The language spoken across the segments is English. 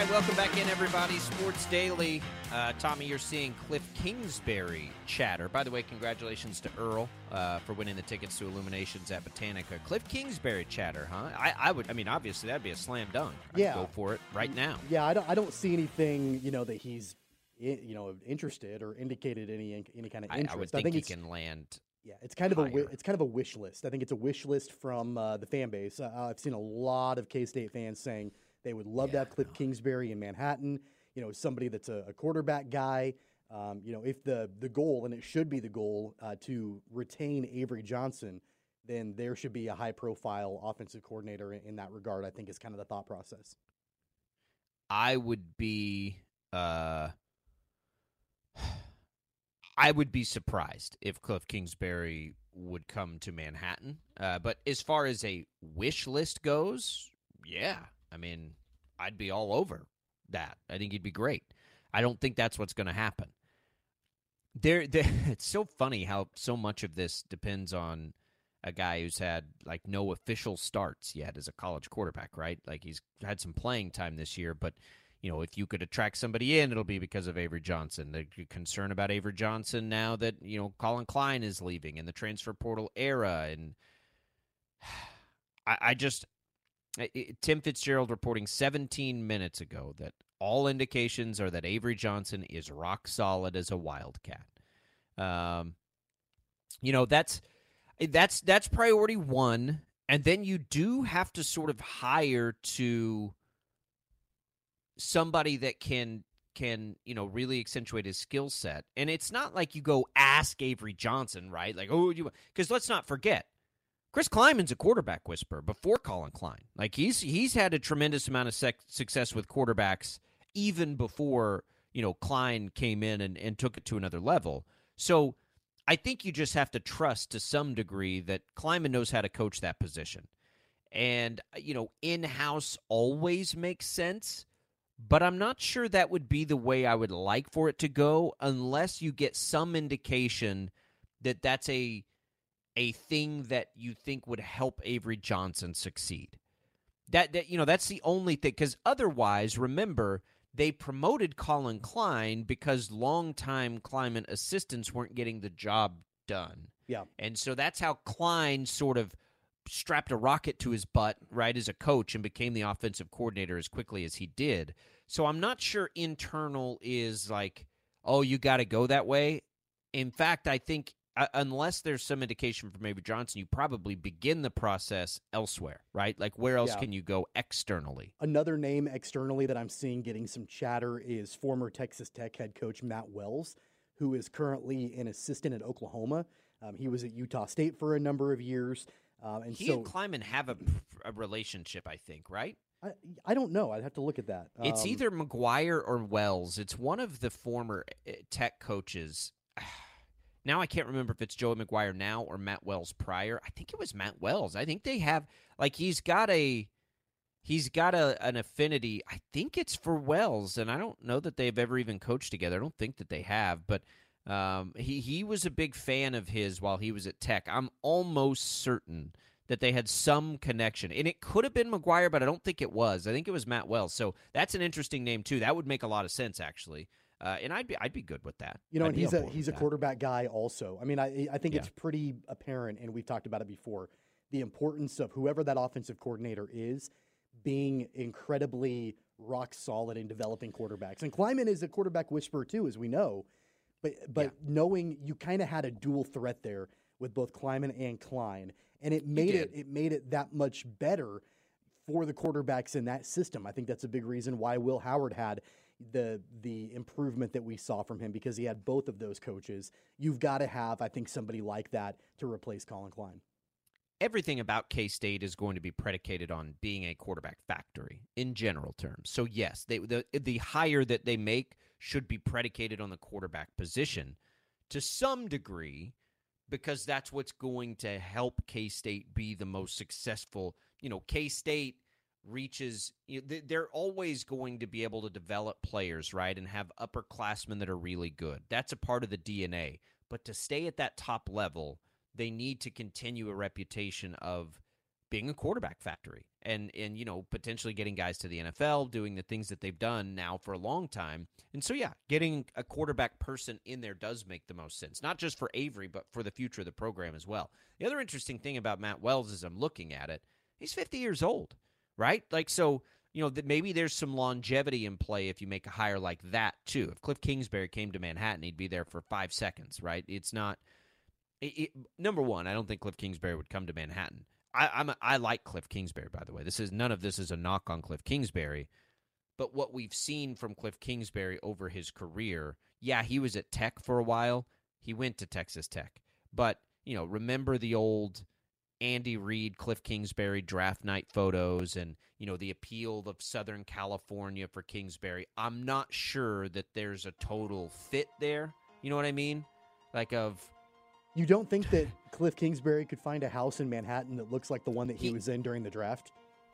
Right, welcome back in, everybody. Sports Daily. Uh, Tommy, you're seeing Cliff Kingsbury chatter. By the way, congratulations to Earl uh, for winning the tickets to Illuminations at Botanica. Cliff Kingsbury chatter, huh? I, I would. I mean, obviously, that'd be a slam dunk. I'd Yeah. go for it right now. Yeah, I don't. I don't see anything. You know that he's, you know, interested or indicated any any kind of interest. I would think, he can land. yeah, it's kind of a it's kind of a wish list. I think it's a wish list from uh, the fan base. Uh, I've seen a lot of K State fans saying they would love to have Cliff Kingsbury in Manhattan. You know, somebody that's a, a quarterback guy. Um, you know, if the the goal and it should be the goal uh, to retain Avery Johnson, then there should be a high profile offensive coordinator in, in that regard. I think is kind of the thought process. I would be. Uh, I would be surprised if Cliff Kingsbury would come to Manhattan. Uh, but as far as a wish list goes, yeah, I mean, I'd be all over that. I think he'd be great. I don't think that's what's going to happen. There, it's so funny how so much of this depends on a guy who's had like no official starts yet as a college quarterback, right? Like he's had some playing time this year, but you know, if you could attract somebody in, it'll be because of Avery Johnson. The concern about Avery Johnson now that you know Collin Klein is leaving in the transfer portal era, and I, I just Tim Fitzgerald reporting 17 minutes ago that all indications are that Avery Johnson is rock solid as a Wildcat. Um, you know that's that's that's priority one, and then you do have to sort of hire to somebody that can can you know really accentuate his skill set. And it's not like you go ask avery johnson right? Like oh you because let's not forget chris klieman's a quarterback whisperer before collin klein. Like he's he's had a tremendous amount of sec- success with quarterbacks even before you know klein came in and, and took it to another level. So i think you just have to trust to some degree that klieman knows how to coach that position. And you know in-house always makes sense but I'm not sure that would be the way I would like for it to go unless you get some indication that that's a a thing that you think would help Avery Johnson succeed. That, that you know that's the only thing cuz otherwise remember they promoted Collin Klein because longtime Klieman assistants weren't getting the job done. Yeah. And so that's how Klein sort of strapped a rocket to his butt, right, as a coach and became the offensive coordinator as quickly as he did. So I'm not sure internal is like, oh, you got to go that way. In fact, I think uh, unless there's some indication from Avery Johnson, you probably begin the process elsewhere, right? Like where else Yeah. can you go externally? Another name externally that I'm seeing getting some chatter is former Texas Tech head coach Matt Wells, who is currently an assistant at Oklahoma. Um, he was at Utah State for a number of years. Um, and He so and Klieman have a, a relationship, I think, right? I, I don't know. I'd have to look at that. It's Um, either McGuire or Wells. It's one of the former uh, Tech coaches. Now I can't remember if it's Joey McGuire now or Matt Wells prior. I think it was Matt Wells. I think they have like he's got a he's got a an affinity. I think it's for Wells, and I don't know that they've ever even coached together. I don't think that they have, but um, he he was a big fan of his while he was at Tech. I'm almost certain that they had some connection. And it could have been McGuire, but I don't think it was. I think it was Matt Wells. So that's an interesting name too. That would make a lot of sense actually. Uh, and I'd be I'd be good with that. You know, I'd and he's a he's a that. quarterback guy also. I mean, I I think Yeah. it's pretty apparent, and we've talked about it before, the importance of whoever that offensive coordinator is being incredibly rock solid in developing quarterbacks. And Klieman is a quarterback whisperer too, as we know. But but knowing you kind of had a dual threat there with both Klieman and Klein, and it made it it made it that much better for the quarterbacks in that system. I think that's a big reason why Will Howard had the the improvement that we saw from him because he had both of those coaches. You've got to have, I think, somebody like that to replace Collin Klein. everything about K State is going to be predicated on being a quarterback factory in general terms. So yes, they, the the hire that they make should be predicated on the quarterback position to some degree because that's what's going to help K State be the most successful. You know, K State reaches they're always going to be able to develop players right and have upperclassmen that are really good. That's a part of the dna but to stay at that top level they need to continue a reputation of being a quarterback factory and and you know potentially getting guys to the NFL doing the things that they've done now for a long time. And so yeah getting a quarterback person in there does make the most sense not just for Avery but for the future of the program as well. The other interesting thing about Matt Wells as I'm looking at it. He's 50 years old right like so you know that maybe there's some longevity in play if you make a hire like that too if Cliff Kingsbury came to Manhattan he'd be there for 5 seconds right it's not it, it, number one, I don't think Cliff Kingsbury would come to Manhattan. I, I'm a, I like Cliff Kingsbury, by the way. This is none of this is a knock on Cliff Kingsbury, but what we've seen from Cliff Kingsbury over his career, yeah, he was at Tech for a while. He went to Texas Tech, but you know, remember the old Andy Reid, Cliff Kingsbury draft night photos, and you know the appeal of Southern California for Kingsbury. I'm not sure that there's a total fit there. You know what I mean? Like of You don't think that Cliff Kingsbury could find a house in Manhattan that looks like the one that he, He- was in during the draft?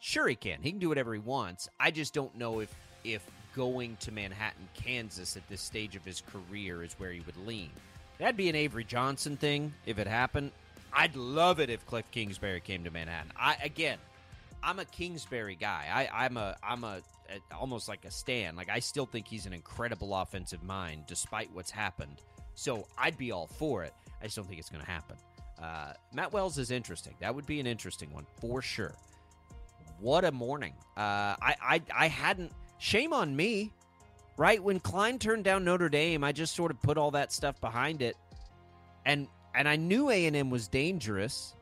Sure, he can. He can do whatever he wants. I just don't know if if going to Manhattan, Kansas, at this stage of his career is where he would lean. That'd be an Avery Johnson thing if it happened. I'd love it if Cliff Kingsbury came to Manhattan. I again, I'm a Kingsbury guy. I, I'm a I'm a, a almost like a stan. Like I still think he's an incredible offensive mind, despite what's happened. So I'd be all for it. I just don't think it's going to happen. Uh, Matt Wells is interesting. That would be an interesting one for sure what a morning. Uh, I, I I hadn't. Shame on me, right? When Klein turned down Notre Dame, I just sort of put all that stuff behind it, and and I knew A and M was dangerous.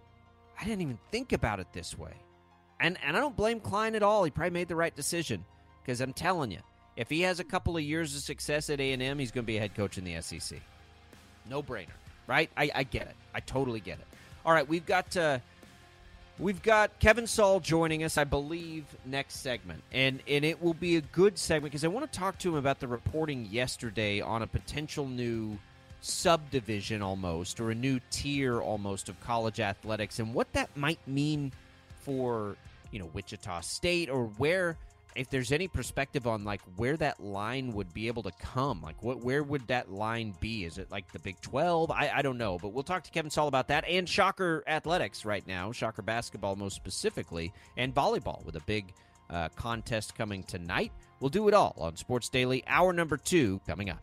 I didn't even think about it this way, and and I don't blame Klein at all. He probably made the right decision because I'm telling you, if he has a couple of years of success at A and M, he's going to be a head coach in the SEC. No brainer, right? I, I get it. I totally get it. All right, we've got. Uh, We've got Kevin Saul joining us, I believe, next segment, and and it will be a good segment because I want to talk to him about the reporting yesterday on a potential new subdivision almost or a new tier almost of college athletics and what that might mean for you know Wichita State or where if there's any perspective on like where that line would be able to come like what where would that line be? Is it like the big 12 i, I don't know but we'll talk to kevin saul about that and shocker athletics right now shocker basketball most specifically and volleyball with a big uh, contest coming tonight. We'll do it all on sports daily hour number two coming up